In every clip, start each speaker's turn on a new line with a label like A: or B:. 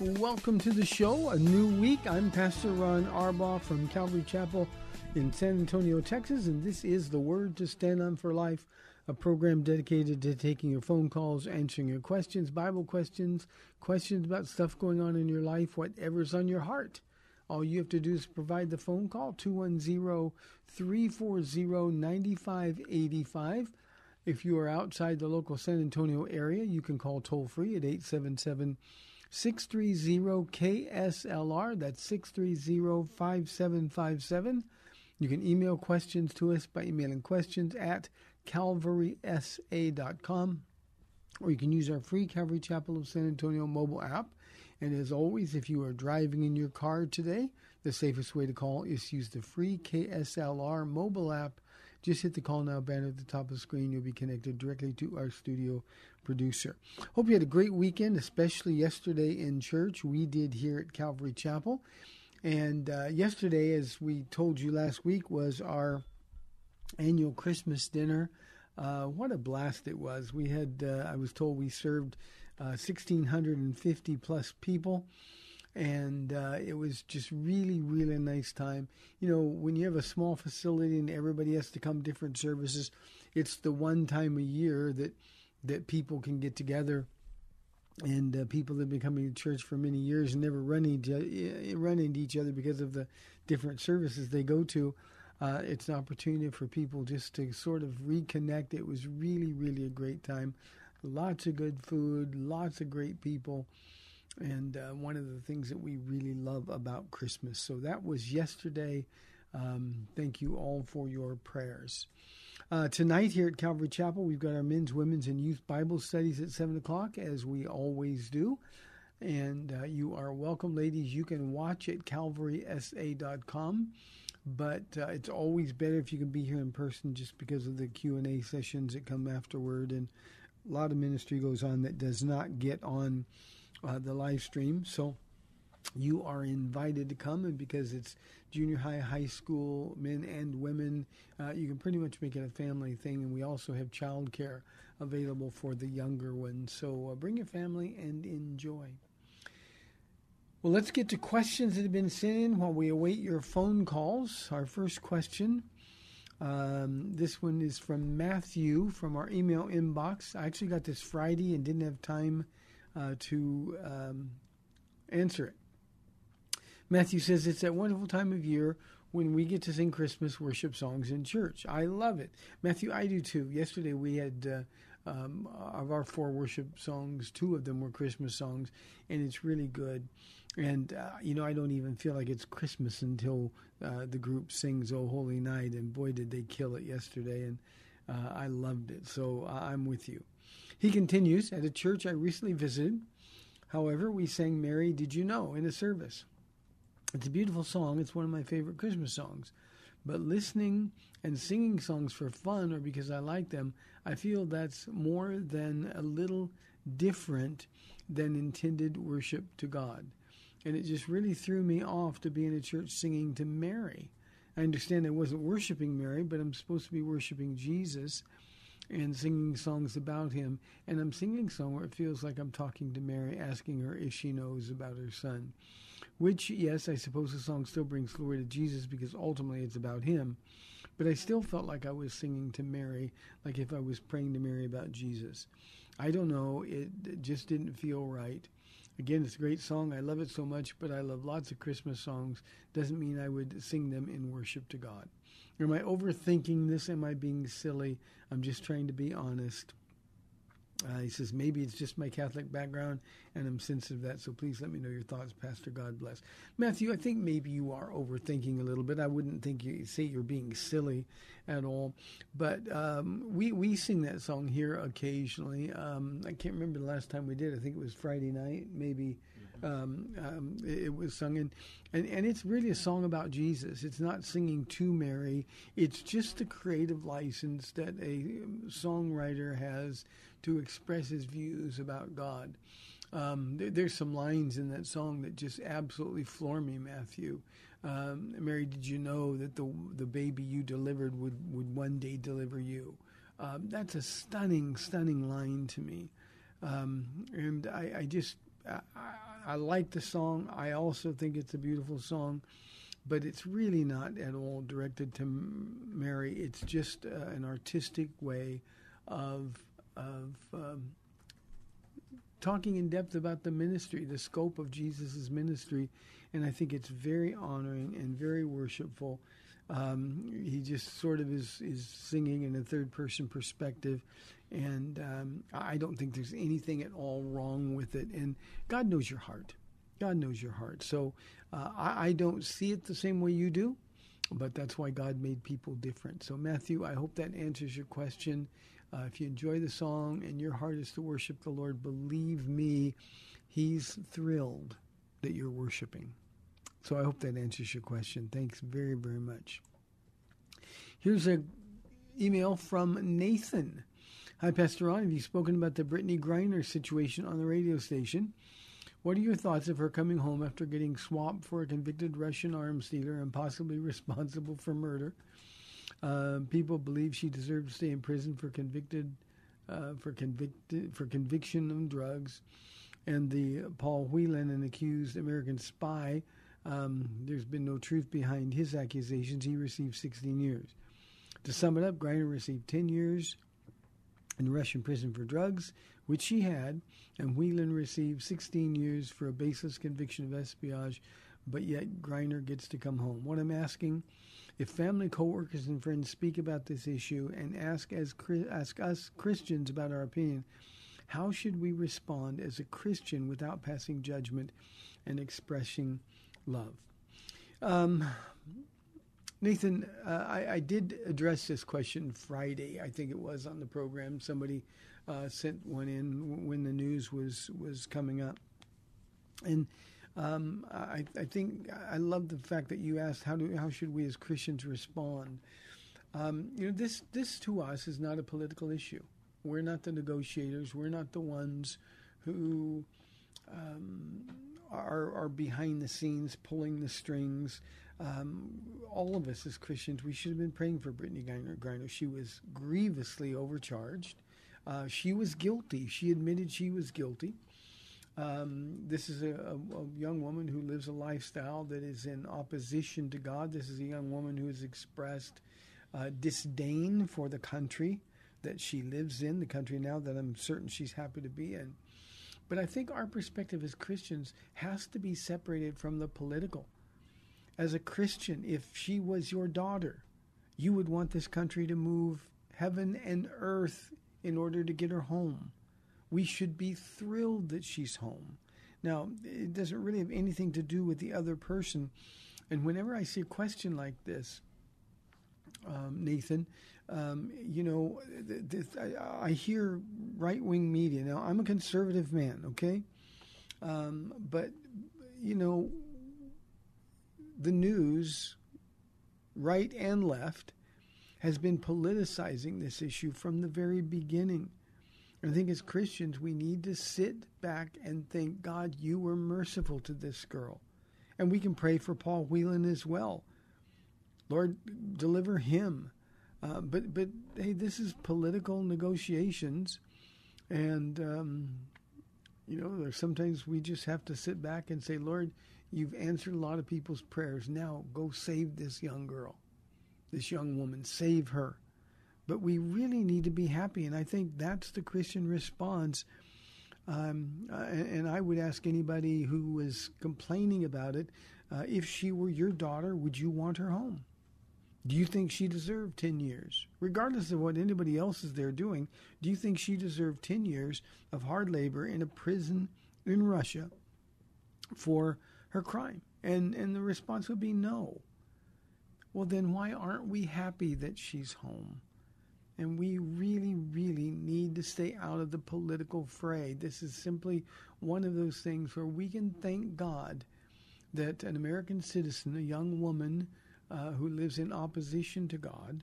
A: Welcome to the show, a new week. I'm Pastor Ron Arbaugh from Calvary Chapel in San Antonio, Texas, and this is The Word to Stand on for Life, a program dedicated to taking your phone calls, answering your questions, Bible questions, questions about stuff going on in your life, whatever's on your heart. All you have to do is provide the phone call, 210 340 9585. If you are outside the local San Antonio area, you can call toll free at 877 877- 630KSLR. That's 630 5757. You can email questions to us by emailing questions at calvarysa.com. Or you can use our free Calvary Chapel of San Antonio mobile app. And as always, if you are driving in your car today, the safest way to call is to use the free KSLR mobile app just hit the call now banner at the top of the screen. You'll be connected directly to our studio producer. Hope you had a great weekend, especially yesterday in church. We did here at Calvary Chapel. And uh, yesterday, as we told you last week, was our annual Christmas dinner. Uh, what a blast it was! We had, uh, I was told, we served uh, 1,650 plus people, and uh, it was just really, really nice time. You know, when you have a small facility and everybody has to come different services, it's the one time a year that that people can get together. And uh, people that have been coming to church for many years never run into, run into each other because of the different services they go to. Uh, it's an opportunity for people just to sort of reconnect. It was really, really a great time. Lots of good food, lots of great people, and uh, one of the things that we really love about Christmas. So that was yesterday. Um, thank you all for your prayers. Uh, tonight here at Calvary Chapel, we've got our men's, women's, and youth Bible studies at 7 o'clock, as we always do. And uh, you are welcome, ladies. You can watch at calvarysa.com but uh, it's always better if you can be here in person just because of the q&a sessions that come afterward and a lot of ministry goes on that does not get on uh, the live stream so you are invited to come and because it's junior high high school men and women uh, you can pretty much make it a family thing and we also have childcare available for the younger ones so uh, bring your family and enjoy well, let's get to questions that have been sent in while we await your phone calls. Our first question. Um, this one is from Matthew from our email inbox. I actually got this Friday and didn't have time uh, to um, answer it. Matthew says it's that wonderful time of year when we get to sing Christmas worship songs in church. I love it. Matthew, I do too. Yesterday we had uh, um, of our four worship songs, two of them were Christmas songs, and it's really good. And uh, you know, I don't even feel like it's Christmas until uh, the group sings "Oh Holy Night," and boy, did they kill it yesterday! And uh, I loved it. So I'm with you. He continues at a church I recently visited. However, we sang "Mary, Did You Know" in a service. It's a beautiful song. It's one of my favorite Christmas songs. But listening and singing songs for fun or because I like them, I feel that's more than a little different than intended worship to God. and it just really threw me off to be in a church singing to Mary. I understand I wasn't worshiping Mary, but I'm supposed to be worshiping Jesus and singing songs about him. And I'm singing a song where it feels like I'm talking to Mary, asking her if she knows about her son. Which, yes, I suppose the song still brings glory to Jesus because ultimately it's about him. But I still felt like I was singing to Mary, like if I was praying to Mary about Jesus. I don't know, it, it just didn't feel right. Again, it's a great song. I love it so much, but I love lots of Christmas songs. Doesn't mean I would sing them in worship to God. Am I overthinking this? Am I being silly? I'm just trying to be honest. Uh, he says, maybe it's just my Catholic background and I'm sensitive to that, so please let me know your thoughts, Pastor. God bless. Matthew, I think maybe you are overthinking a little bit. I wouldn't think you say you're being silly at all. But um, we, we sing that song here occasionally. Um, I can't remember the last time we did. I think it was Friday night, maybe. Um, um, it, it was sung in, and, and it's really a song about Jesus. It's not singing to Mary. It's just the creative license that a songwriter has to express his views about God. Um, there, there's some lines in that song that just absolutely floor me, Matthew. Um, Mary, did you know that the the baby you delivered would, would one day deliver you? Um, that's a stunning, stunning line to me. Um, and I, I just, I like the song. I also think it's a beautiful song, but it's really not at all directed to Mary. It's just uh, an artistic way of of um, talking in depth about the ministry, the scope of Jesus' ministry, and I think it's very honoring and very worshipful. Um, he just sort of is is singing in a third person perspective, and um, I don't think there's anything at all wrong with it. And God knows your heart. God knows your heart. So uh, I, I don't see it the same way you do, but that's why God made people different. So Matthew, I hope that answers your question. Uh, if you enjoy the song and your heart is to worship the Lord, believe me, He's thrilled that you're worshiping. So I hope that answers your question. Thanks very, very much. Here's an email from Nathan. Hi, Pastor Ron. Have you spoken about the Brittney Griner situation on the radio station? What are your thoughts of her coming home after getting swapped for a convicted Russian arms dealer and possibly responsible for murder? Uh, people believe she deserves to stay in prison for convicted uh, for convicted for conviction of drugs, and the Paul Whelan, an accused American spy. Um, there's been no truth behind his accusations. He received 16 years. To sum it up, Griner received 10 years in Russian prison for drugs, which she had, and Whelan received 16 years for a baseless conviction of espionage, but yet Griner gets to come home. What I'm asking if family, coworkers, and friends speak about this issue and ask as ask us Christians about our opinion, how should we respond as a Christian without passing judgment and expressing love? Um, Nathan, uh, I, I, did address this question Friday. I think it was on the program. Somebody uh, sent one in when the news was was coming up, and um, I, I, think I love the fact that you asked how do how should we as Christians respond. Um, you know, this this to us is not a political issue. We're not the negotiators. We're not the ones who um, are are behind the scenes pulling the strings. Um, all of us as Christians, we should have been praying for Brittney Griner. She was grievously overcharged. Uh, she was guilty. She admitted she was guilty. Um, this is a, a, a, young woman who lives a lifestyle that is in opposition to God. This is a young woman who has expressed uh, disdain for the country that she lives in, the country now that I'm certain she's happy to be in. But I think our perspective as Christians has to be separated from the political. As a Christian, if she was your daughter, you would want this country to move heaven and earth in order to get her home we should be thrilled that she's home. Now, it doesn't really have anything to do with the other person. And whenever I see a question like this, um, Nathan, um, you know, th- th- I, I, hear right wing media. Now, I'm a conservative man, okay? Um, but, you know, the news, right and left, has been politicizing this issue from the very beginning. I think as Christians, we need to sit back and think, God, you were merciful to this girl. And we can pray for Paul Whelan as well. Lord, deliver him. Uh, but, but hey, this is political negotiations. And, um, you know, sometimes we just have to sit back and say, Lord, you've answered a lot of people's prayers. Now go save this young girl, this young woman. Save her. But we really need to be happy. And I think that's the Christian response. Um, and, and, I would ask anybody who was complaining about it uh, if she were your daughter, would you want her home? Do you think she deserved 10 years? Regardless of what anybody else is there doing, do you think she deserved 10 years of hard labor in a prison in Russia for her crime? And, and the response would be no. Well, then why aren't we happy that she's home? And we really, really need to stay out of the political fray. This is simply one of those things where we can thank God that an American citizen, a young woman uh, who lives in opposition to God,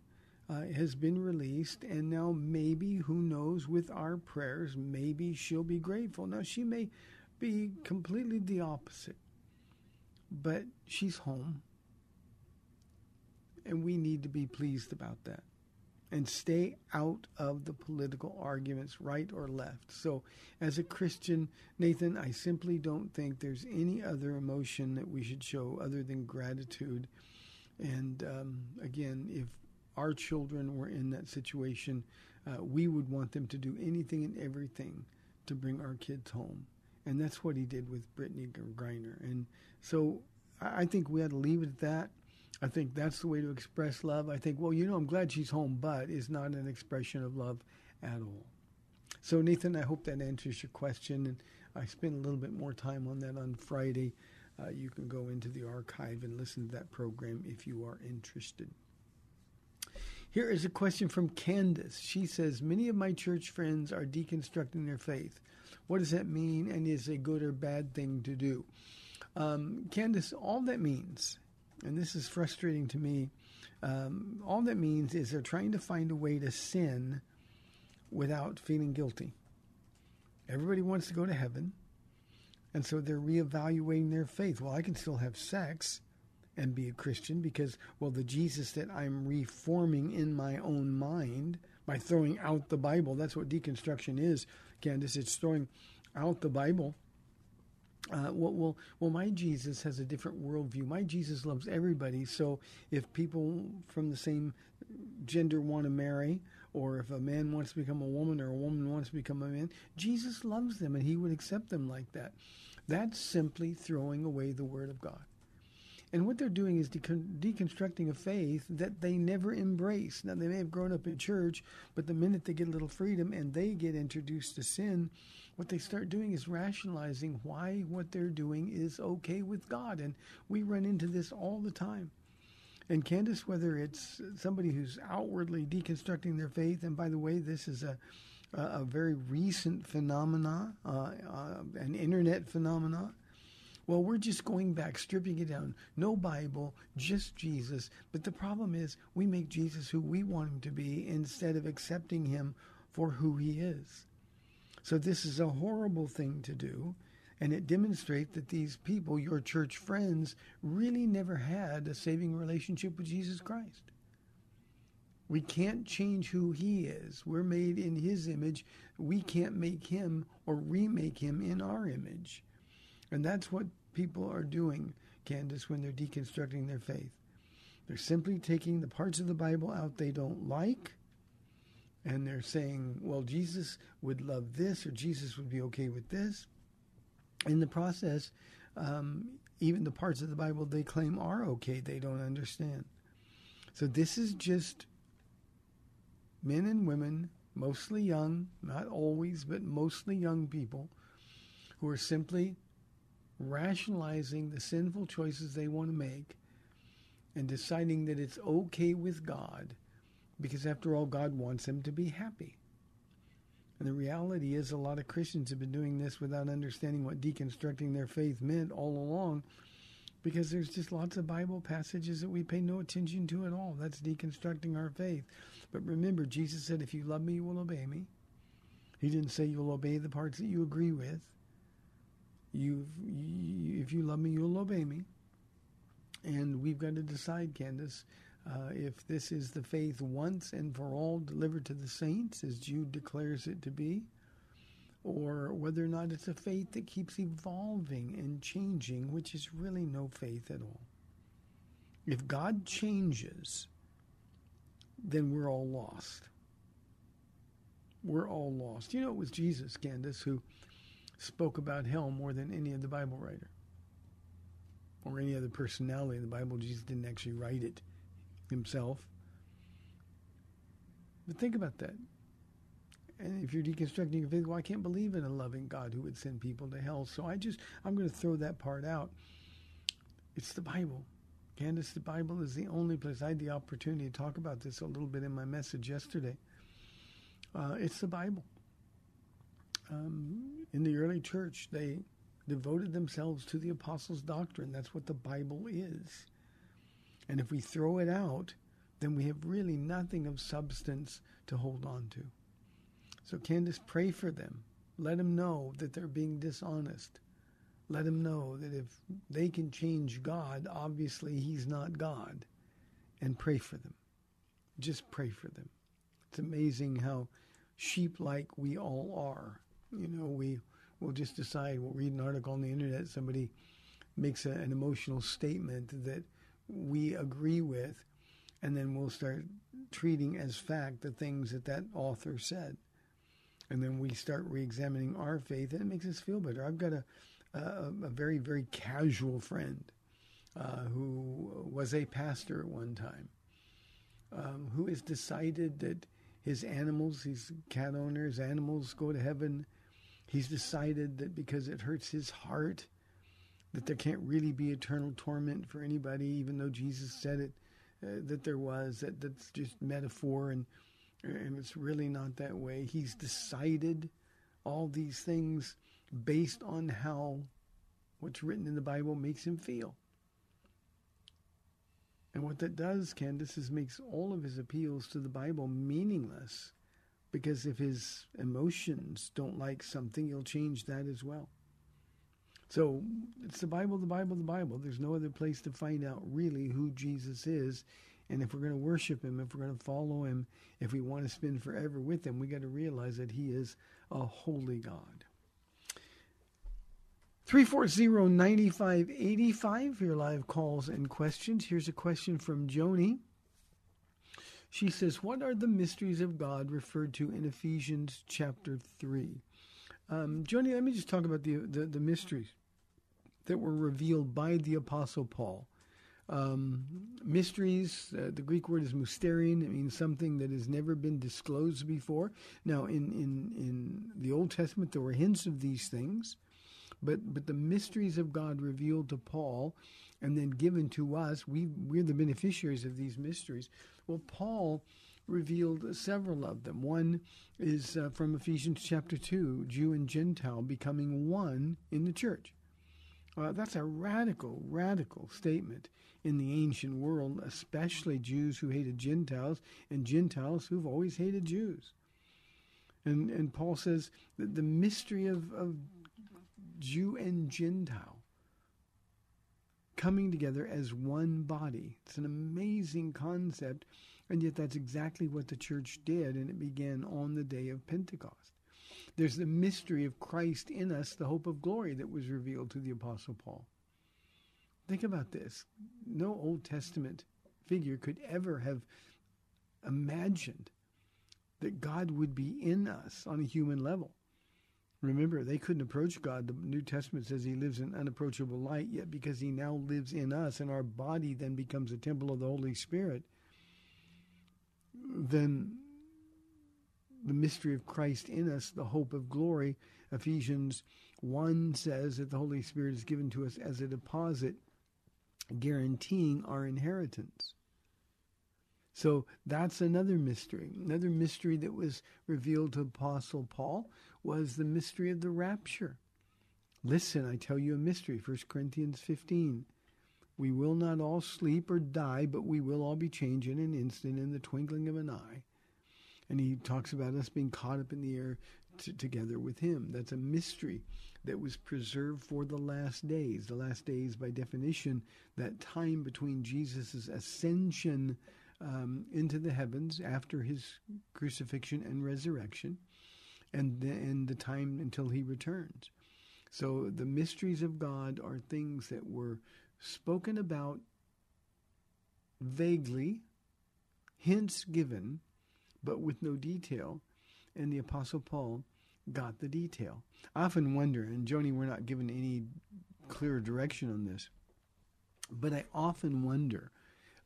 A: uh, has been released. And now, maybe, who knows, with our prayers, maybe she'll be grateful. Now, she may be completely the opposite, but she's home. And we need to be pleased about that and stay out of the political arguments, right or left. So, as a Christian, Nathan, I simply don't think there's any other emotion that we should show other than gratitude. And um, again, if our children were in that situation, uh, we would want them to do anything and everything to bring our kids home. And that's what he did with Brittney Griner. And so I think we had to leave it at that. I think that's the way to express love. I think, well, you know, I'm glad she's home, but is not an expression of love at all. So, Nathan, I hope that answers your question. And I spent a little bit more time on that on Friday. Uh, you can go into the archive and listen to that program if you are interested. Here is a question from Candace. She says, Many of my church friends are deconstructing their faith. What does that mean, and is it a good or bad thing to do? Um, Candace, all that means and this is frustrating to me. Um, all that means is they're trying to find a way to sin without feeling guilty. Everybody wants to go to heaven, and so they're reevaluating their faith. Well, I can still have sex and be a Christian because, well, the Jesus that I'm reforming in my own mind by throwing out the Bible, that's what deconstruction is, Candace. It's throwing out the Bible uh, well, well, well, my Jesus has a different worldview. My Jesus loves everybody. So if people from the same gender want to marry, or if a man wants to become a woman or a woman wants to become a man, Jesus loves them and he would accept them like that. That's simply throwing away the Word of God. And what they're doing is deconstructing a faith that they never embrace. Now, they may have grown up in church, but the minute they get a little freedom and they get introduced to sin, what they start doing is rationalizing why what they're doing is okay with God. And we run into this all the time. And Candace, whether it's somebody who's outwardly deconstructing their faith, and by the way, this is a a, very recent phenomena, uh, uh, an internet phenomena. Well, we're just going back, stripping it down. No Bible, just Jesus. But the problem is, we make Jesus who we want him to be instead of accepting him for who he is. So this is a horrible thing to do. And it demonstrates that these people, your church friends, really never had a saving relationship with Jesus Christ. We can't change who he is. We're made in his image. We can't make him or remake him in our image. And that's what people are doing, Candace, when they're deconstructing their faith. They're simply taking the parts of the Bible out they don't like and they're saying, well, Jesus would love this or Jesus would be okay with this. In the process, um, even the parts of the Bible they claim are okay, they don't understand. So this is just men and women, mostly young, not always, but mostly young people, who are simply rationalizing the sinful choices they want to make and deciding that it's okay with God because after all, God wants them to be happy. And the reality is, a lot of Christians have been doing this without understanding what deconstructing their faith meant all along, because there's just lots of Bible passages that we pay no attention to at all. That's deconstructing our faith. But remember, Jesus said, If you love me, you will obey me. He didn't say you'll obey the parts that you agree with. You've, you, if you love me, you'll obey me. And we've got to decide, Candace, uh, if this is the faith once and for all delivered to the saints, as Jude declares it to be, or whether or not it's a faith that keeps evolving and changing, which is really no faith at all. If God changes, then we're all lost. We're all lost. You know, it was Jesus, Candace, who spoke about hell more than any other Bible writer or any other personality in the Bible. Jesus didn't actually write it himself. But think about that. And if you're deconstructing your faith, well, I can't believe in a loving God who would send people to hell. So I just, I'm going to throw that part out. It's the Bible. Candace, the Bible is the only place. I had the opportunity to talk about this a little bit in my message yesterday. Uh, it's the Bible. Um, in the early church, they devoted themselves to the apostles' doctrine. That's what the Bible is. And if we throw it out, then we have really nothing of substance to hold on to. So, Candace, pray for them. Let them know that they're being dishonest. Let them know that if they can change God, obviously He's not God. And pray for them. Just pray for them. It's amazing how sheep like we all are. You know, we will just decide, we'll read an article on the internet, somebody makes a, an emotional statement that we agree with, and then we'll start treating as fact the things that that author said. And then we start re examining our faith, and it makes us feel better. I've got a, a, a very, very casual friend uh, who was a pastor at one time, um, who has decided that his animals, his cat owners, animals go to heaven. He's decided that because it hurts his heart, that there can't really be eternal torment for anybody, even though Jesus said it, uh, that there was. That that's just metaphor, and and it's really not that way. He's decided all these things based on how what's written in the Bible makes him feel. And what that does, Candace, is makes all of his appeals to the Bible meaningless. Because if his emotions don't like something, he'll change that as well. So it's the Bible, the Bible, the Bible. There's no other place to find out really who Jesus is. And if we're going to worship him, if we're going to follow him, if we want to spend forever with him, we got to realize that he is a holy God. 340-9585 for your live calls and questions. Here's a question from Joni. She says, What are the mysteries of God referred to in Ephesians chapter 3? Um, Joni, let me just talk about the, the, the mysteries that were revealed by the Apostle Paul. Um, mysteries, uh, the Greek word is mysterion. It means something that has never been disclosed before. Now, in, in, in the Old Testament, there were hints of these things. But but the mysteries of God revealed to Paul and then given to us, we we're the beneficiaries of these mysteries. Well, Paul revealed several of them. One is uh, from Ephesians chapter 2, Jew and Gentile becoming one in the church. Uh, that's a radical, radical statement in the ancient world, especially Jews who hated Gentiles and Gentiles who've always hated Jews. And, and Paul says that the mystery of, of Jew and Gentile coming together as one body. It's an amazing concept, and yet that's exactly what the church did, and it began on the day of Pentecost. There's the mystery of Christ in us, the hope of glory that was revealed to the Apostle Paul. Think about this. No Old Testament figure could ever have imagined that God would be in us on a human level. Remember, they couldn't approach God. The New Testament says he lives in unapproachable light, yet because he now lives in us and our body then becomes a temple of the Holy Spirit, then the mystery of Christ in us, the hope of glory, Ephesians 1 says that the Holy Spirit is given to us as a deposit, guaranteeing our inheritance. So that's another mystery. Another mystery that was revealed to Apostle Paul was the mystery of the rapture. Listen, I tell you a mystery. 1 Corinthians 15. We will not all sleep or die, but we will all be changed in an instant, in the twinkling of an eye. And he talks about us being caught up in the air t- together with him. That's a mystery that was preserved for the last days. The last days, by definition, that time between Jesus' ascension um, into the heavens after his crucifixion and resurrection, and the, and the time until he returns. So the mysteries of God are things that were spoken about vaguely, hints given, but with no detail. And the Apostle Paul got the detail. I often wonder, and Joni, we're not given any clear direction on this, but I often wonder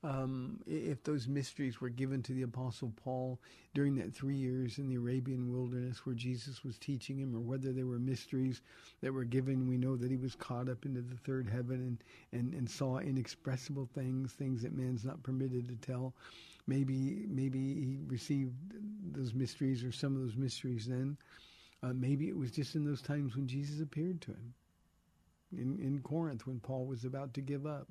A: um, if those mysteries were given to the Apostle Paul during that three years in the Arabian wilderness where Jesus was teaching him, or whether they were mysteries that were given. We know that he was caught up into the third heaven and, and, and saw inexpressible things, things that man's not permitted to tell. Maybe maybe he received those mysteries or some of those mysteries then. Uh, maybe it was just in those times when Jesus appeared to him in, in Corinth when Paul was about to give up.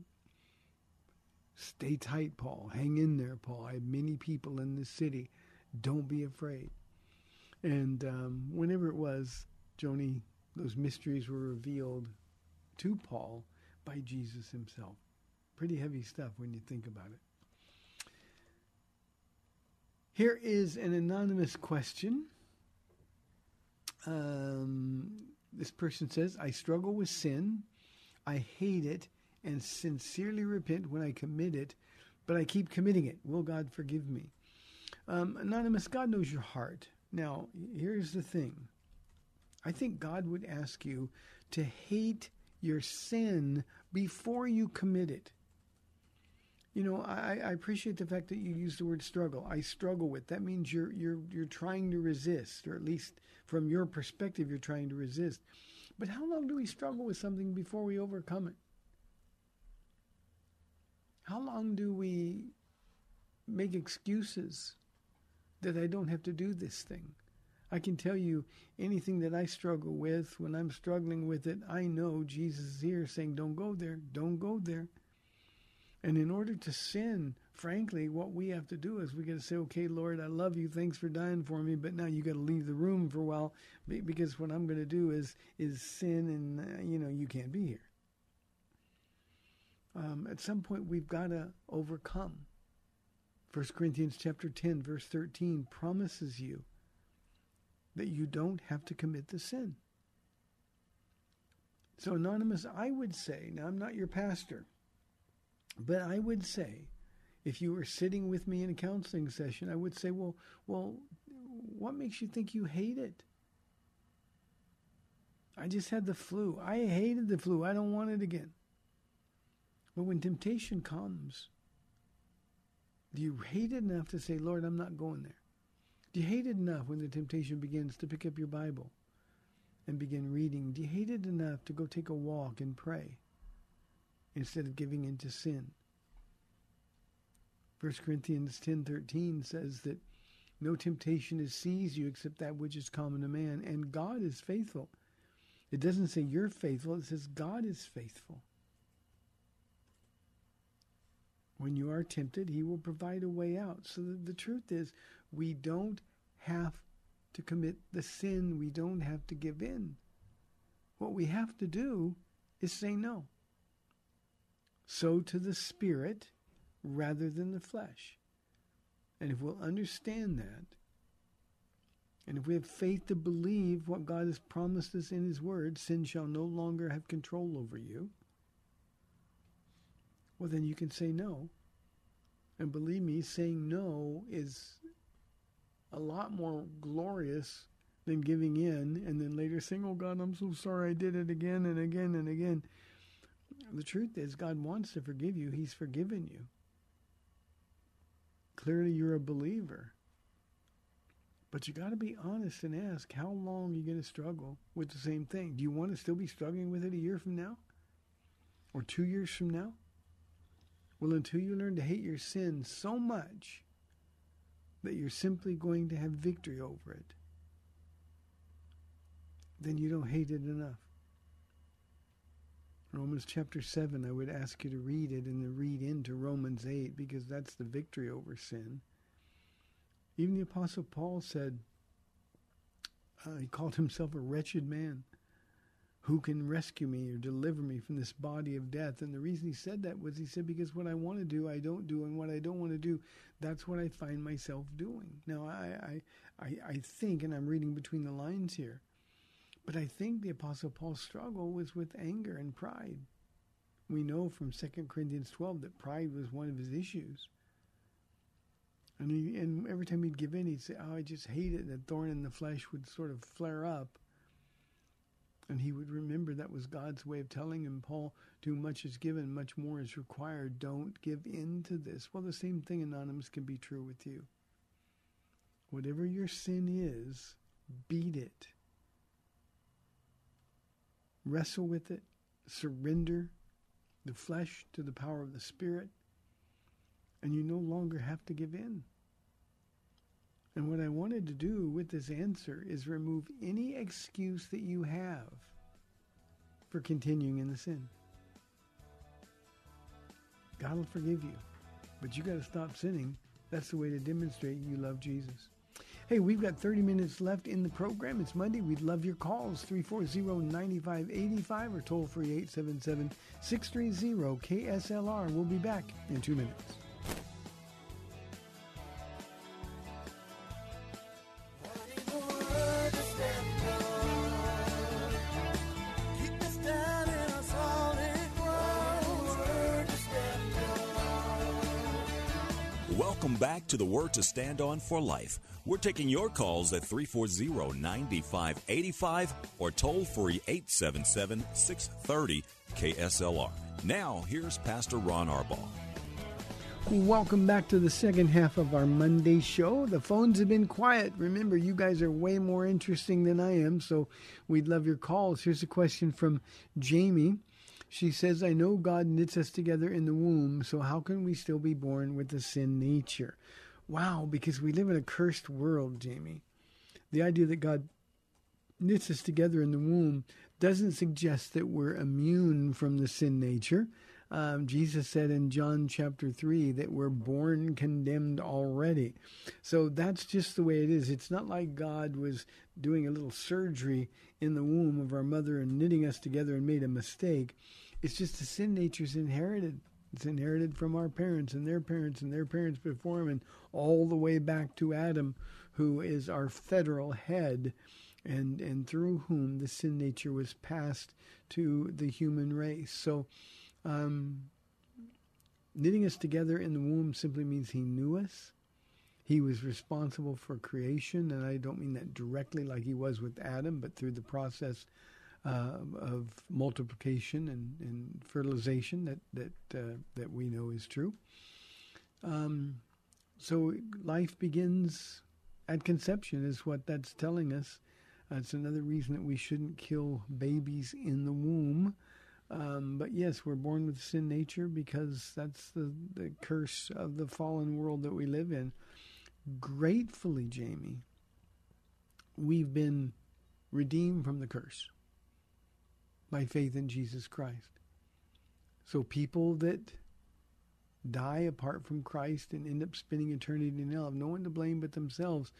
A: Stay tight, Paul. Hang in there, Paul. I have many people in this city. Don't be afraid. And um, whenever it was, Joni, those mysteries were revealed to Paul by Jesus himself. Pretty heavy stuff when you think about it. Here is an anonymous question. Um, this person says, I struggle with sin. I hate it and sincerely repent when I commit it, but I keep committing it. Will God forgive me? Um, Anonymous, God knows your heart. Now, here's the thing I think God would ask you to hate your sin before you commit it. You know, I, I appreciate the fact that you use the word struggle. I struggle with that means you're you're you're trying to resist, or at least from your perspective, you're trying to resist. But how long do we struggle with something before we overcome it? How long do we make excuses that I don't have to do this thing? I can tell you anything that I struggle with, when I'm struggling with it, I know Jesus is here saying, Don't go there, don't go there. And in order to sin, frankly, what we have to do is we got to say, okay, Lord, I love you. Thanks for dying for me. But now you got to leave the room for a while because what I'm going to do is is sin, and uh, you know you can't be here. Um, at some point, we've got to overcome. 1 Corinthians chapter 10, verse 13 promises you that you don't have to commit the sin. So, Anonymous, I would say, now I'm not your pastor, but I would say, if you were sitting with me in a counseling session, I would say, well, well, what makes you think you hate it? I just had the flu. I hated the flu. I don't want it again. But when temptation comes, do you hate it enough to say, Lord, I'm not going there? Do you hate it enough when the temptation begins to pick up your Bible and begin reading? Do you hate it enough to go take a walk and pray instead of giving in to sin? 1 Corinthians 10:13 says that no temptation has seized you except that which is common to man, and God is faithful. It doesn't say you're faithful, it says God is faithful. When you are tempted, he will provide a way out. So the, truth is, we don't have to commit the sin. We don't have to give in. What we have to do is say no. So to the spirit rather than the flesh. And if we'll understand that, and if we have faith to believe what God has promised us in His Word, sin shall no longer have control over you, well, then you can say no. And believe me, saying no is a lot more glorious than giving in and then later saying, Oh God, I'm so sorry I did it again and again and again. The truth is, God wants to forgive you, He's forgiven you. Clearly, you're a believer. But you got to be honest and ask, how long are you going to struggle with the same thing? Do you want to still be struggling with it a year from now? Or two years from now? Well, until you learn to hate your sin so much that you're simply going to have victory over it, then you don't hate it enough. Romans chapter 7, I would ask you to read it and then read into Romans 8 because that's the victory over sin. Even the Apostle Paul said, Uh, he called himself a wretched man. Who can rescue me or deliver me from this body of death? And the reason he said that was he said, Because what I want to do, I don't do, and what I don't want to do, that's what I find myself doing. Now, I, I, I, I think, and I'm reading between the lines here, but I think the Apostle Paul's struggle was with anger and pride. We know from 2 Corinthians 12 that pride was one of his issues. And, he, and every time he'd give in, he'd say, Oh, I just hate it. That thorn in the flesh would sort of flare up. And he would remember that was God's way of telling him, Paul, too much is given, much more is required. Don't give in to this. Well, the same thing, Anonymous, can be true with you. Whatever your sin is, beat it. Wrestle with it. Surrender the flesh to the power of the Spirit. And you no longer have to give in. And what I wanted to do with this answer is remove any excuse that you have for continuing in the sin. God will forgive you, but you got to stop sinning. That's the way to demonstrate you love Jesus. Hey, we've got 30 minutes left in the program. It's Monday. We'd love your calls 340-9585 or toll free 877-630-KSLR. We'll be back in 2 minutes.
B: The Word to Stand On for Life. We're taking your calls at 340 9585 or toll free 877 630 KSLR. Now, here's Pastor Ron Arbaugh.
A: Welcome back to the second half of our Monday show. The phones have been quiet. Remember, you guys are way more interesting than I am, so we'd love your calls. Here's a question from Jamie. She says, I know God knits us together in the womb, so how can we still be born with a sin nature? Wow, because we live in a cursed world, Jamie. The idea that God knits us together in the womb doesn't suggest that we're immune from the sin nature. Um, Jesus said in John chapter 3 that we're born condemned already. So that's just the way it is. It's not like God was doing a little surgery in the womb of our mother and knitting us together and made a mistake. It's just the sin nature's inherited. It's inherited from our parents and their parents and their parents before them, and all the way back to Adam, who is our federal head, and and through whom the sin nature was passed to the human race. So, um, knitting us together in the womb simply means He knew us. He was responsible for creation, and I don't mean that directly like He was with Adam, but through the process uh, of multiplication and, and, fertilization that that uh, that we know is true. Um, so life begins at conception, is what that's telling us. That's another reason that we shouldn't kill babies in the womb. Um, but yes, we're born with sin nature because that's the, the curse of the fallen world that we live in. Gratefully, Jamie, we've been redeemed from the curse by faith in Jesus Christ. So people that die apart from Christ and end up spending eternity in hell have no one to blame but themselves.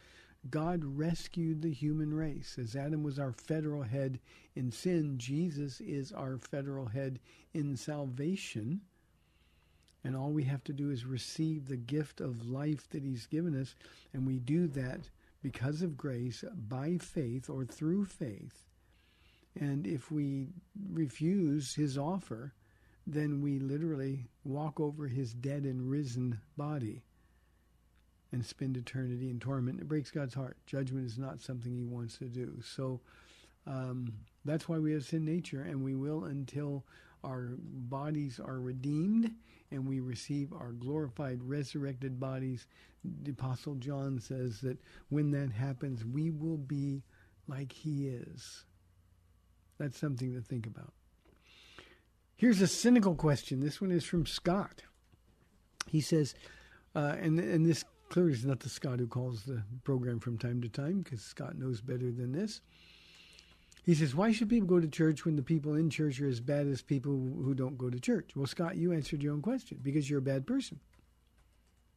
A: God rescued the human race. As Adam was our federal head in sin, Jesus is our federal head in salvation. And all we have to do is receive the gift of life that he's given us. And we do that because of grace, by faith or through faith. And if we refuse his offer, then we literally walk over his dead and risen body and spend eternity in torment. It breaks God's heart. Judgment is not something he wants to do. So um, that's why we have sin nature, and we will until our bodies are redeemed and we receive our glorified, resurrected bodies. The Apostle John says that when that happens, we will be like he is. That's something to think about. Here's a cynical question. This one is from Scott. He says, uh, and and this clearly is not the Scott who calls the program from time to time, because Scott knows better than this. He says, Why should people go to church when the people in church are as bad as people who don't go to church? Well, Scott, you answered your own question because you're a bad person.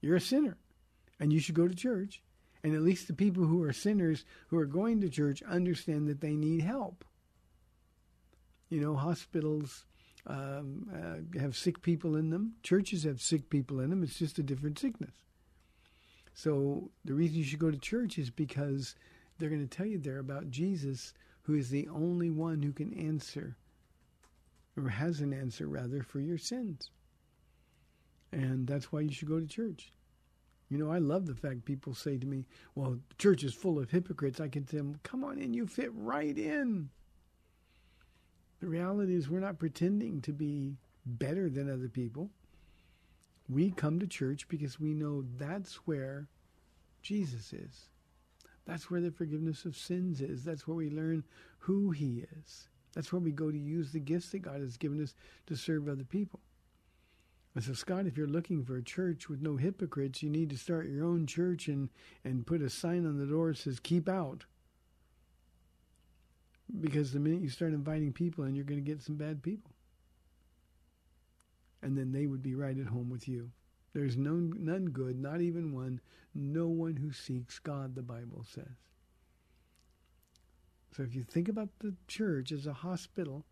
A: You're a sinner. And you should go to church And at least the people who are sinners who are going to church understand that they need help. You know, hospitals um, uh, have sick people in them, churches have sick people in them. It's just a different sickness. So the reason you should go to church is because they're going to tell you there about Jesus, who is the only one who can answer, or has an answer rather, for your sins. And that's why you should go to church. You know, I love the fact people say to me, well, the church is full of hypocrites. I can tell them, come on in, you fit right in. The reality is, we're not pretending to be better than other people. We come to church because we know that's where Jesus is. That's where the forgiveness of sins is. That's where we learn who He is. That's where we go to use the gifts that God has given us to serve other people. And so, Scott, if you're looking for a church with no hypocrites, you need to start your own church and, and put a sign on the door that says, keep out. Because the minute you start inviting people in, you're going to get some bad people. And then they would be right at home with you. There's no, none good, not even one, no one who seeks God, the Bible says. So if you think about the church as a hospital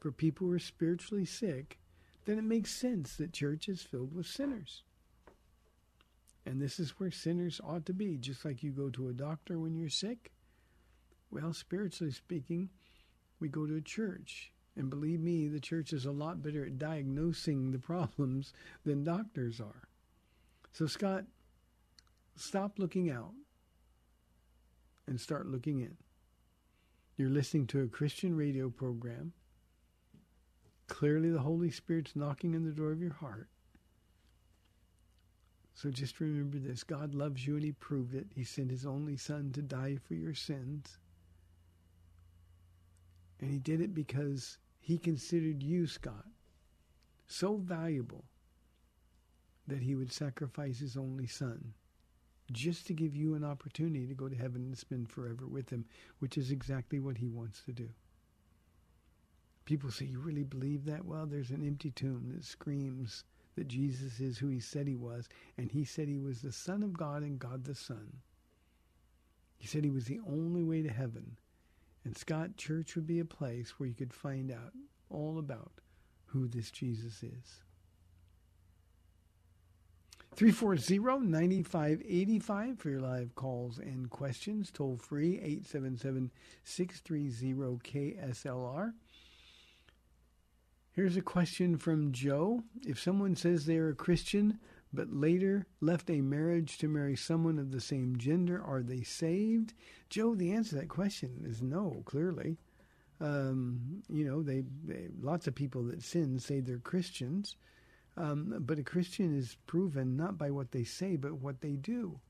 A: for people who are spiritually sick, then it makes sense that church is filled with sinners. And this is where sinners ought to be. Just like you go to a doctor when you're sick, well, spiritually speaking, we go to a church. And believe me, the church is a lot better at diagnosing the problems than doctors are. So, Scott, stop looking out and start looking in. You're listening to a Christian radio program Clearly, the Holy Spirit's knocking on the door of your heart. So just remember this God loves you and He proved it. He sent His only Son to die for your sins. And He did it because He considered you, Scott, so valuable that He would sacrifice His only Son just to give you an opportunity to go to heaven and spend forever with Him, which is exactly what He wants to do. People say, You really believe that? Well, there's an empty tomb that screams that Jesus is who he said he was, and he said he was the Son of God and God the Son. He said he was the only way to heaven. And Scott Church would be a place where you could find out all about who this Jesus is. 340-9585 for your live calls and questions. Toll free 877-630-KSLR. Here's a question from Joe. If someone says they are a Christian but later left a marriage to marry someone of the same gender, are they saved? Joe, the answer to that question is no, clearly. Um, you know, they, they, lots of people that sin say they're Christians, um, but a Christian is proven not by what they say, but what they do,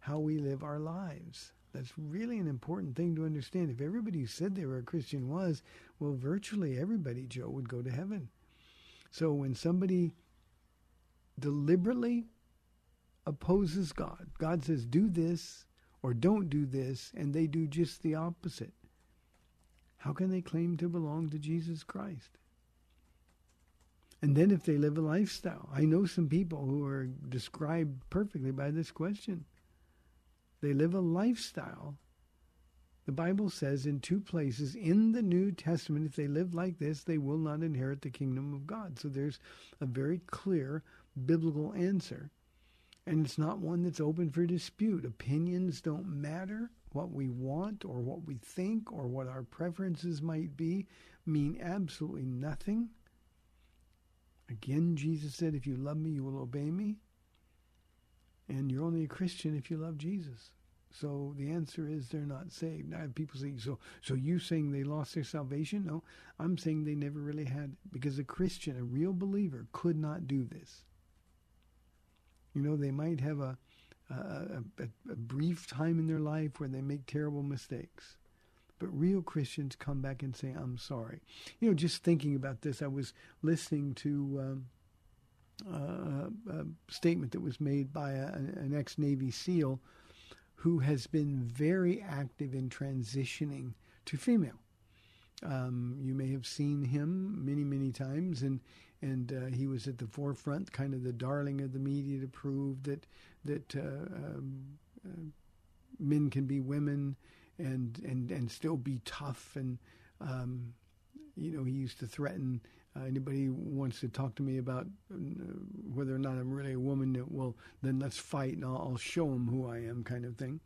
A: how we live our lives. That's really an important thing to understand. If everybody who said they were a Christian was, well, virtually everybody, Joe, would go to heaven. So when somebody deliberately opposes God, God says, do this or don't do this, and they do just the opposite, how can they claim to belong to Jesus Christ? And then if they live a lifestyle, I know some people who are described perfectly by this question. They live a lifestyle. The Bible says in two places in the New Testament, if they live like this, they will not inherit the kingdom of God. So there's a very clear biblical answer. And it's not one that's open for dispute. Opinions don't matter. What we want or what we think or what our preferences might be mean absolutely nothing. Again, Jesus said, If you love me, you will obey me. And you're only a Christian if you love Jesus. So the answer is they're not saved. Now people say, so so you saying they lost their salvation? No, I'm saying they never really had it because a Christian, a real believer, could not do this. You know, they might have a a, a, a brief time in their life where they make terrible mistakes. But real Christians come back and say, I'm sorry. You know, just thinking about this, I was listening to um, a statement that was made by a, an ex Navy SEAL who has been very active in transitioning to female. Um, you may have seen him many, many times, and and uh, he was at the forefront, kind of the darling of the media, to prove that that uh, um, uh, men can be women and and and still be tough. And um, you know he used to threaten uh, anybody who wants to talk to me about uh, whether or not I'm really a woman well then let's fight and I'll, I'll show him who I am kind of thing.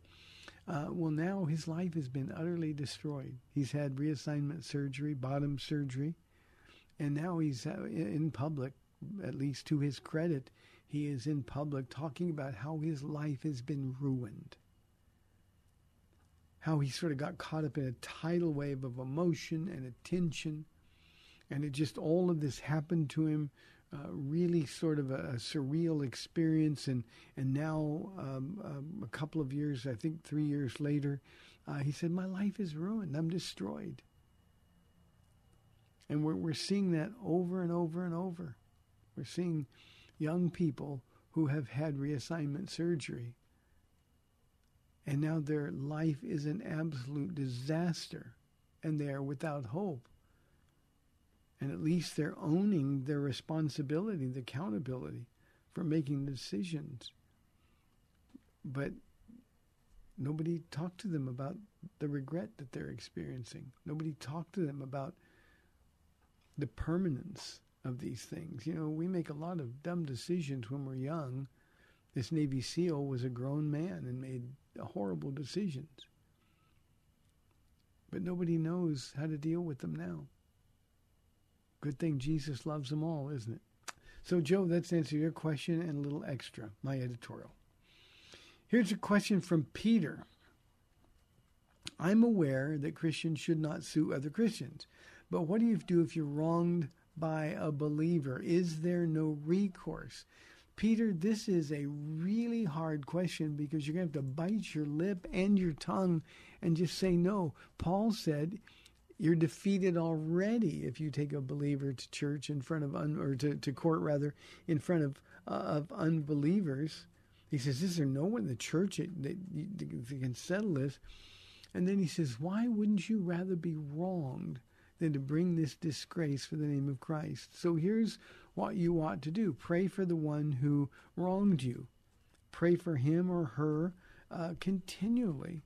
A: Uh, well now his life has been utterly destroyed. He's had reassignment surgery bottom surgery and now he's uh, in public at least to his credit he is in public talking about how his life has been ruined how he sort of got caught up in a tidal wave of emotion and attention. And it just, all of this happened to him, uh, really sort of a, a, surreal experience. And, and now, um, um, a couple of years, I think three years later, uh, he said, My life is ruined. I'm destroyed. And we're, we're seeing that over and over and over. We're seeing young people who have had reassignment surgery and now their life is an absolute disaster and they are without hope. And at least they're owning their responsibility, the accountability for making decisions. But nobody talked to them about the regret that they're experiencing. Nobody talked to them about the permanence of these things. You know, we make a lot of dumb decisions when we're young. This Navy SEAL was a grown man and made horrible decisions. But nobody knows how to deal with them now. Good thing Jesus loves them all, isn't it? So, Joe, that's answer your question and a little extra, my editorial. Here's a question from Peter. I'm aware that Christians should not sue other Christians, but what do you do if you're wronged by a believer? Is there no recourse? Peter, this is a really hard question because you're going to have to bite your lip and your tongue and just say no. Paul said, you're defeated already if you take a believer to church in front of un, or to, to court rather in front of uh, of unbelievers. He says, "Is there no one in the church that, that, that can settle this?" And then he says, "Why wouldn't you rather be wronged than to bring this disgrace for the name of Christ?" So here's what you ought to do. Pray for the one who wronged you. Pray for him or her uh, continually.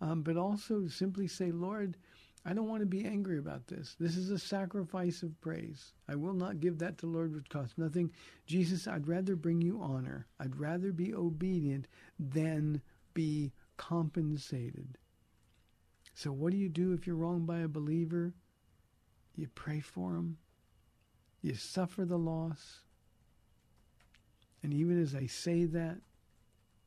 A: Um, but also simply say, Lord, I don't want to be angry about this. This is a sacrifice of praise. I will not give that to Lord which costs nothing. Jesus, I'd rather bring you honor. I'd rather be obedient than be compensated. So, what do you do if you're wronged by a believer? You pray for them. You suffer the loss. And even as I say that,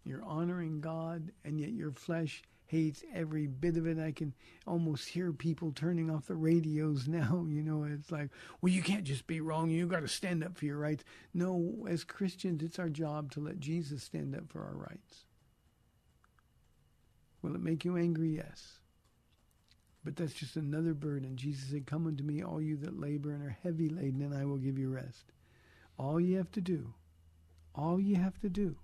A: you're honoring God, and yet your flesh hates every bit of it. I can almost hear people turning off the radios now. You know, it's like, well, you can't just be wrong. You got to stand up for your rights. No, as Christians, it's our job to let Jesus stand up for our rights. Will it make you angry? Yes. But that's just another burden. Jesus said, Come unto me, all you that labor and are heavy laden, and I will give you rest. All you have to do, all you have to do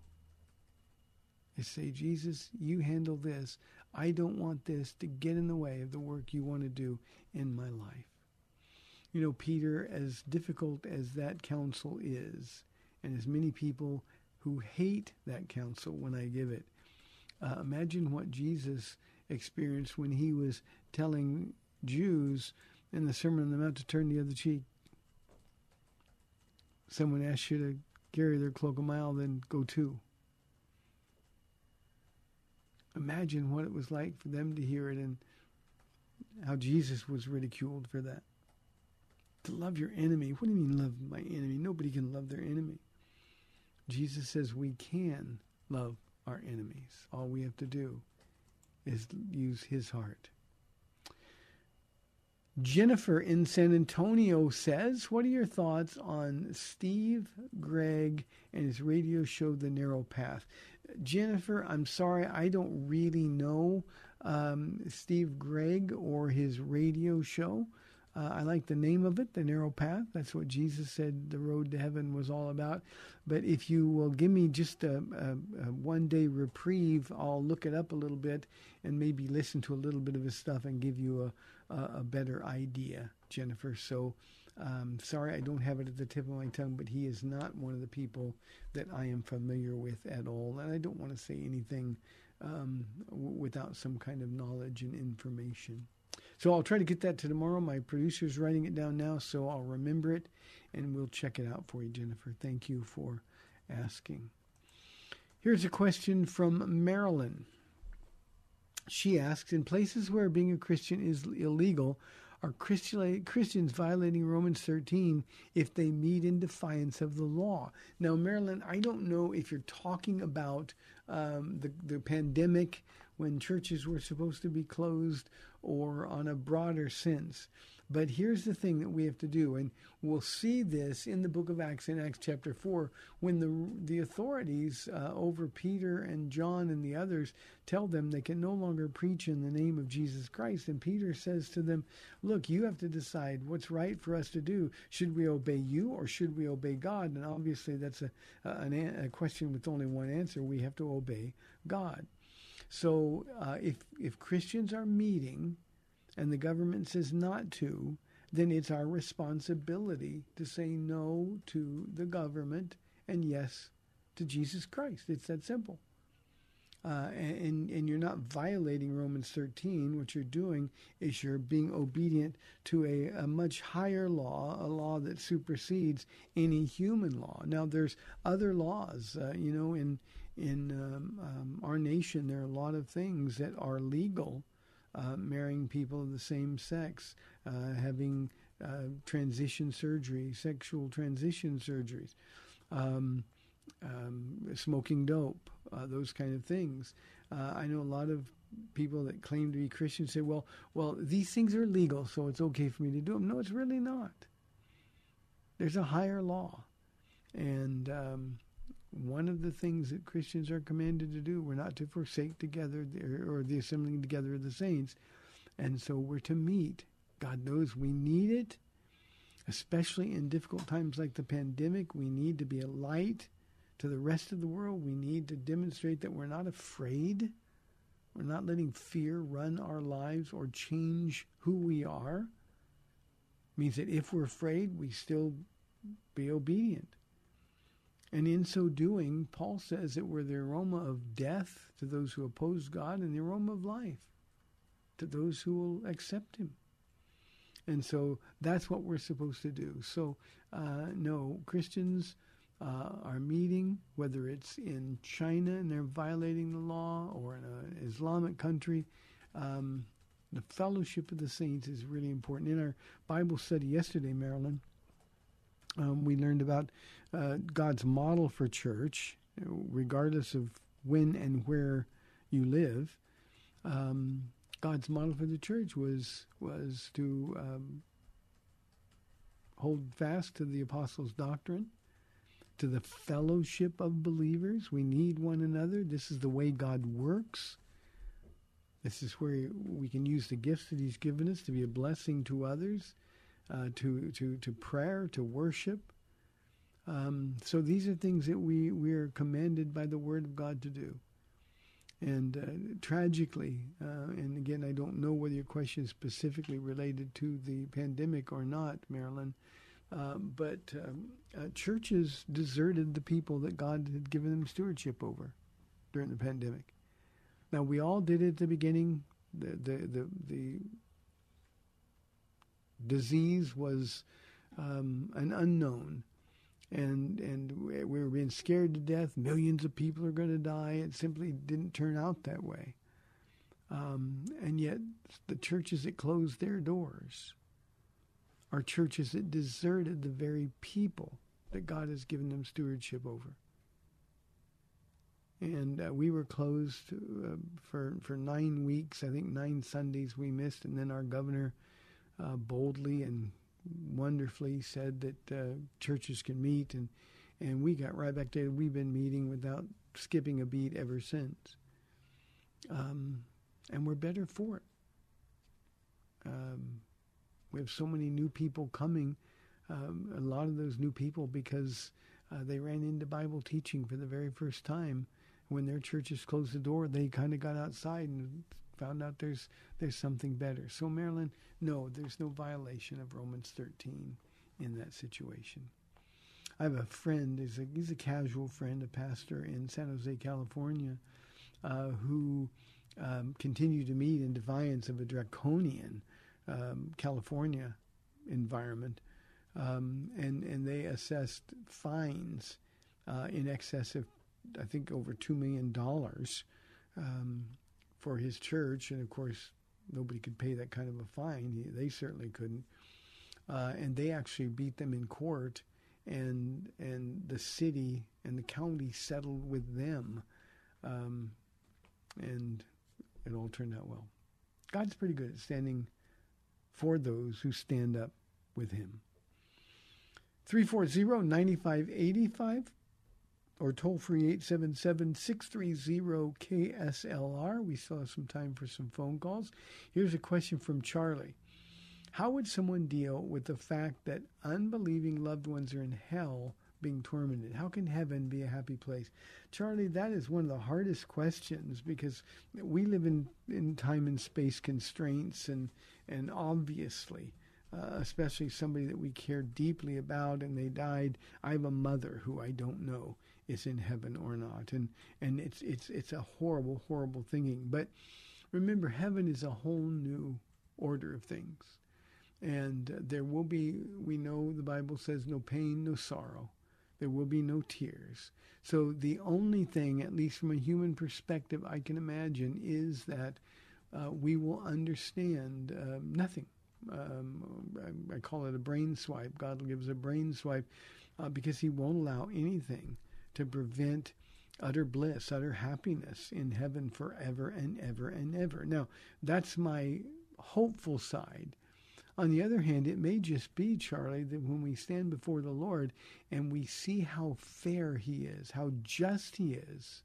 A: is say, Jesus, you handle this. I don't want this to get in the way of the work you want to do in my life. You know, Peter, as difficult as that counsel is, and as many people who hate that counsel when I give it, uh, imagine what Jesus experienced when he was telling Jews in the Sermon on the Mount to turn the other cheek. Someone asks you to carry their cloak a mile, then go two. Imagine what it was like for them to hear it and how Jesus was ridiculed for that. To love your enemy. What do you mean, love my enemy? Nobody can love their enemy. Jesus says we can love our enemies. All we have to do is use his heart. Jennifer in San Antonio says, What are your thoughts on Steve Gregg and his radio show, The Narrow Path? Jennifer, I'm sorry, I don't really know um, Steve Gregg or his radio show. Uh, I like the name of it, The Narrow Path. That's what Jesus said the road to heaven was all about. But if you will give me just a, a, a one day reprieve, I'll look it up a little bit and maybe listen to a little bit of his stuff and give you a, a, better idea, Jennifer. So um, sorry, I don't have it at the tip of my tongue, but he is not one of the people that I am familiar with at all. And I don't want to say anything um, w- without some kind of knowledge and information. So I'll try to get that to tomorrow. My producer's writing it down now, so I'll remember it and we'll check it out for you, Jennifer. Thank you for asking. Here's a question from Marilyn. She asks In places where being a Christian is illegal, are Christians violating Romans 13 if they meet in defiance of the law? Now, Marilyn, I don't know if you're talking about um, the, the pandemic when churches were supposed to be closed or on a broader sense. But here's the thing that we have to do, and we'll see this in the book of Acts in Acts chapter 4 when the, the authorities uh, over Peter and John and the others tell them they can no longer preach in the name of Jesus Christ. And Peter says to them, Look, you have to decide what's right for us to do. Should we obey you or should we obey God? And obviously, that's a, a, a question with only one answer. We have to obey God. So uh, if, if Christians are meeting, and the government says not to, then it's our responsibility to say no to the government and yes to Jesus Christ. It's that simple. Uh, and, and you're not violating Romans 13. What you're doing is you're being obedient to a, a much higher law, a law that supersedes any human law. Now, there's other laws. Uh, you know, in in um, um, our nation, there are a lot of things that are legal uh, marrying people of the same sex, uh, having uh, transition surgery, sexual transition surgeries, um, um, smoking dope, uh, those kind of things. Uh, I know a lot of people that claim to be Christians say, "Well, well, these things are legal, so it's okay for me to do them." No, it's really not. There's a higher law, and um, one of the things that Christians are commanded to do, we're not to forsake together or the assembling together of the saints. And so we're to meet. God knows we need it, especially in difficult times like the pandemic. We need to be a light to the rest of the world. We need to demonstrate that we're not afraid. We're not letting fear run our lives or change who we are. It means that if we're afraid, we still be obedient. And in so doing, Paul says it we're the aroma of death to those who oppose God and the aroma of life to those who will accept Him. And so that's what we're supposed to do. So, uh, no, Christians uh, are meeting, whether it's in China and they're violating the law or in an Islamic country. Um, the fellowship of the saints is really important. In our Bible study yesterday, Marilyn, um, we learned about uh, God's model for church, regardless of when and where you live. Um, God's model for the church was was to um, hold fast to the apostles' doctrine, to the fellowship of believers. We need one another. This is the way God works. This is where we can use the gifts that He's given us to be a blessing to others, uh, to to to prayer, to worship. Um, so these are things that we, we are commanded by the Word of God to do. And uh, tragically, uh, and again, I don't know whether your question is specifically related to the pandemic or not, Marilyn, uh, but um, uh, churches deserted the people that God had given them stewardship over during the pandemic. Now, we all did it at the beginning. The, the, the, the disease was um, an unknown and and we were being scared to death. Millions of people are going to die. It simply didn't turn out that way. Um, and yet, the churches that closed their doors are churches that deserted the very people that God has given them stewardship over. And uh, we were closed uh, for for nine weeks. I think nine Sundays we missed, and then our governor uh, boldly and wonderfully said that uh, churches can meet, and and we got right back to it. we've been meeting without skipping a beat ever since, um, and we're better for it. Um, we have so many new people coming. Um, a lot of those new people because uh, they ran into Bible teaching for the very first time. When their churches closed the door, they kind of got outside and found out there's there's something better. So Marilyn, no, there's no violation of Romans 13 in that situation. I have a friend. He's a, he's a casual friend, a pastor in San Jose, California, uh, who um, continue to meet in defiance of a draconian um, California environment, um, and and they assessed fines uh, in excess of I think over two million dollars um, for his church, and of course nobody could pay that kind of a fine. He, they certainly couldn't, uh, and they actually beat them in court, and and the city and the county settled with them, um, and it all turned out well. God's pretty good at standing for those who stand up with Him. 340 9585 or toll free 877 630 KSLR. We still have some time for some phone calls. Here's a question from Charlie How would someone deal with the fact that unbelieving loved ones are in hell being tormented? How can heaven be a happy place? Charlie, that is one of the hardest questions because we live in, in time and space constraints, and, and obviously, uh, especially somebody that we care deeply about and they died. I have a mother who I don't know is in heaven or not, and and it's it's it's a horrible, horrible thinking. But remember, heaven is a whole new order of things, and there will be. We know the Bible says no pain, no sorrow. There will be no tears. So the only thing, at least from a human perspective, I can imagine is that uh, we will understand uh, nothing. Um, I, I, call it a brain swipe. God gives a brain swipe uh, because He won't allow anything to prevent utter bliss, utter happiness in heaven forever and ever and ever. Now, that's my hopeful side. On the other hand, it may just be, Charlie, that when we stand before the Lord and we see how fair He is, how just He is,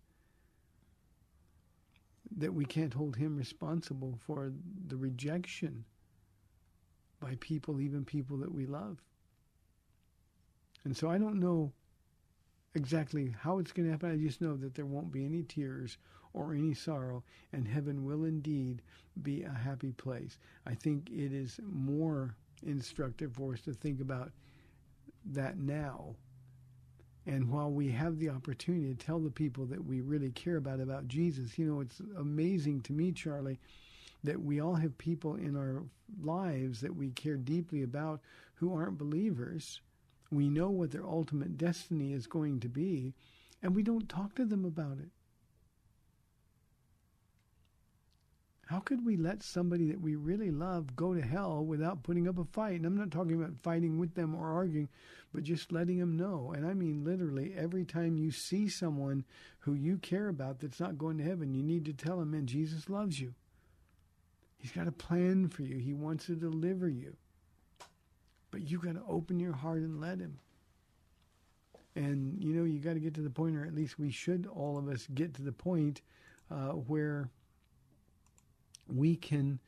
A: that we can't hold Him responsible for the rejection by people, even people that we love. And so I don't know exactly how it's going to happen. I just know that there won't be any tears or any sorrow, and heaven will indeed be a happy place. I think it is more instructive for us to think about that now. And while we have the opportunity to tell the people that we really care about about Jesus, you know, it's amazing to me, Charlie, that we all have people in our lives that we care deeply about who aren't believers we know what their ultimate destiny is going to be, and we don't talk to them about it. How could we let somebody that we really love go to hell without putting up a fight? And I'm not talking about fighting with them or arguing, but just letting them know. And I mean literally every time you see someone who you care about that's not going to heaven, you need to tell them, man, Jesus loves you. He's got a plan for you. He wants to deliver you. But you got to open your heart and let Him. And you know, you got to get to the point, or at least we should, all of us, get to the point uh, where we can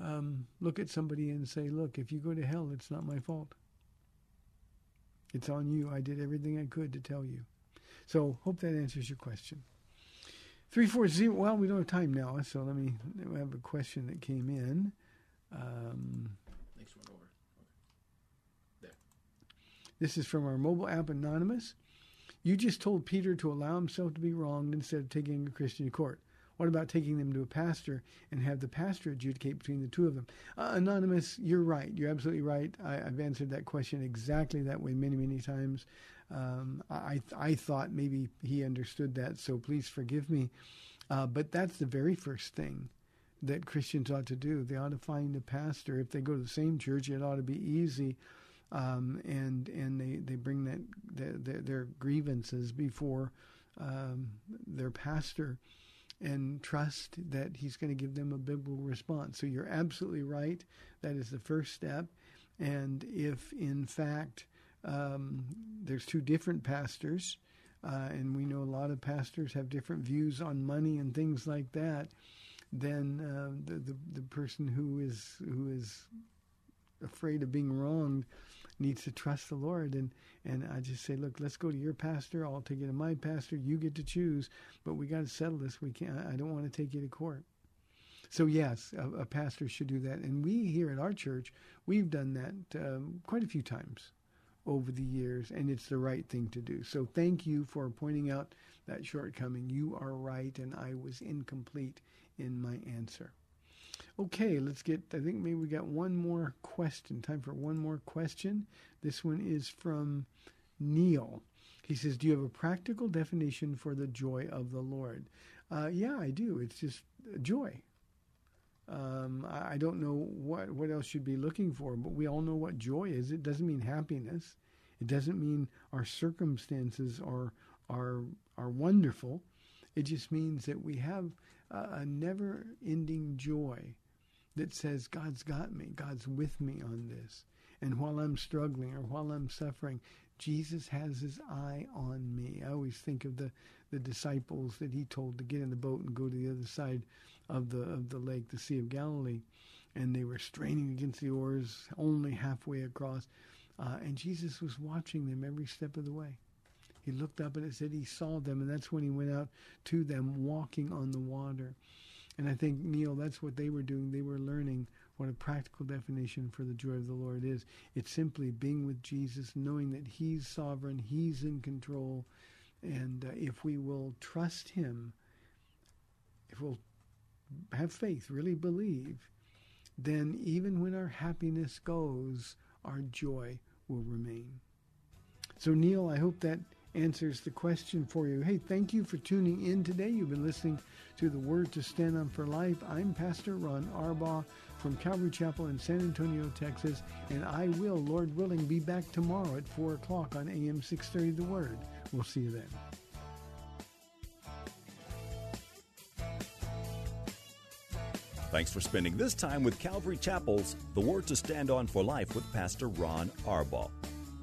A: um, look at somebody and say, "Look, if you go to hell, it's not my fault. It's on you. I did everything I could to tell you." So, hope that answers your question. Three four zero. Well, we don't have time now, so let me. Have a question that came in. Um, This is from our mobile app Anonymous. You just told Peter to allow himself to be wronged instead of taking a Christian court. What about taking them to a pastor and have the pastor adjudicate between the two of them? Uh, Anonymous, you're right. You're absolutely right. I, have answered that question exactly that way many, many times. Um, I, I thought maybe he understood that, so please forgive me. Uh, but that's the very first thing that Christians ought to do. They ought to find a pastor. If they go to the same church, it ought to be easy um, and and they, they bring that their, their grievances before um, their pastor and trust that he's going to give them a biblical response. So you're absolutely right. That is the first step. And if in fact um, there's two different pastors, uh, and we know a lot of pastors have different views on money and things like that, then uh, the, the the person who is who is afraid of being wronged needs to trust the Lord. And, and I just say, look, let's go to your pastor. I'll take you to my pastor. You get to choose, but we got to settle this. We can't, I don't want to take you to court. So yes, a, a, pastor should do that. And we here at our church, we've done that um, quite a few times over the years, and it's the right thing to do. So thank you for pointing out that shortcoming. You are right, and I was incomplete in my answer. Okay, let's get, I think maybe we got one more question. Time for one more question. This one is from Neil. He says, Do you have a practical definition for the joy of the Lord? Uh, yeah, I do. It's just joy. Um, I, I don't know what, what else you'd be looking for, but we all know what joy is. It doesn't mean happiness. It doesn't mean our circumstances are, are, are wonderful. It just means that we have a, never ending joy that says, God's got me, God's with me on this. And while I'm struggling or while I'm suffering, Jesus has his eye on me. I always think of the, the disciples that he told to get in the boat and go to the other side of the of the lake, the Sea of Galilee, and they were straining against the oars, only halfway across, uh, and Jesus was watching them every step of the way. He looked up and it said he saw them, and that's when he went out to them, walking on the water. And I think Neil, that's what they were doing. They were learning what a practical definition for the joy of the Lord is. It's simply being with Jesus, knowing that He's sovereign, He's in control, and uh, if we will trust Him, if we'll have faith, really believe, then even when our happiness goes, our joy will remain. So, Neil, I hope that answers the question for you. Hey, thank you for tuning in today. You've been listening to the Word to Stand on for Life. I'm Pastor Ron Arbaugh from Calvary Chapel in San Antonio, Texas, and I will, Lord willing, be back tomorrow at 4 o'clock on AM 630 The Word. We'll see you then.
B: Thanks for spending this time with Calvary Chapel's The Word to Stand On for Life with Pastor Ron Arbaugh.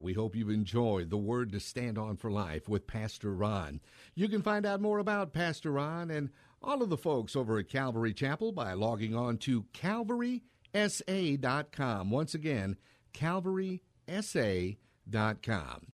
C: We hope you've enjoyed The Word to Stand On for Life with Pastor Ron. You can find out more about Pastor Ron and all of the folks over at Calvary Chapel by logging on to calvarysa.com. Once again, calvarysa.com.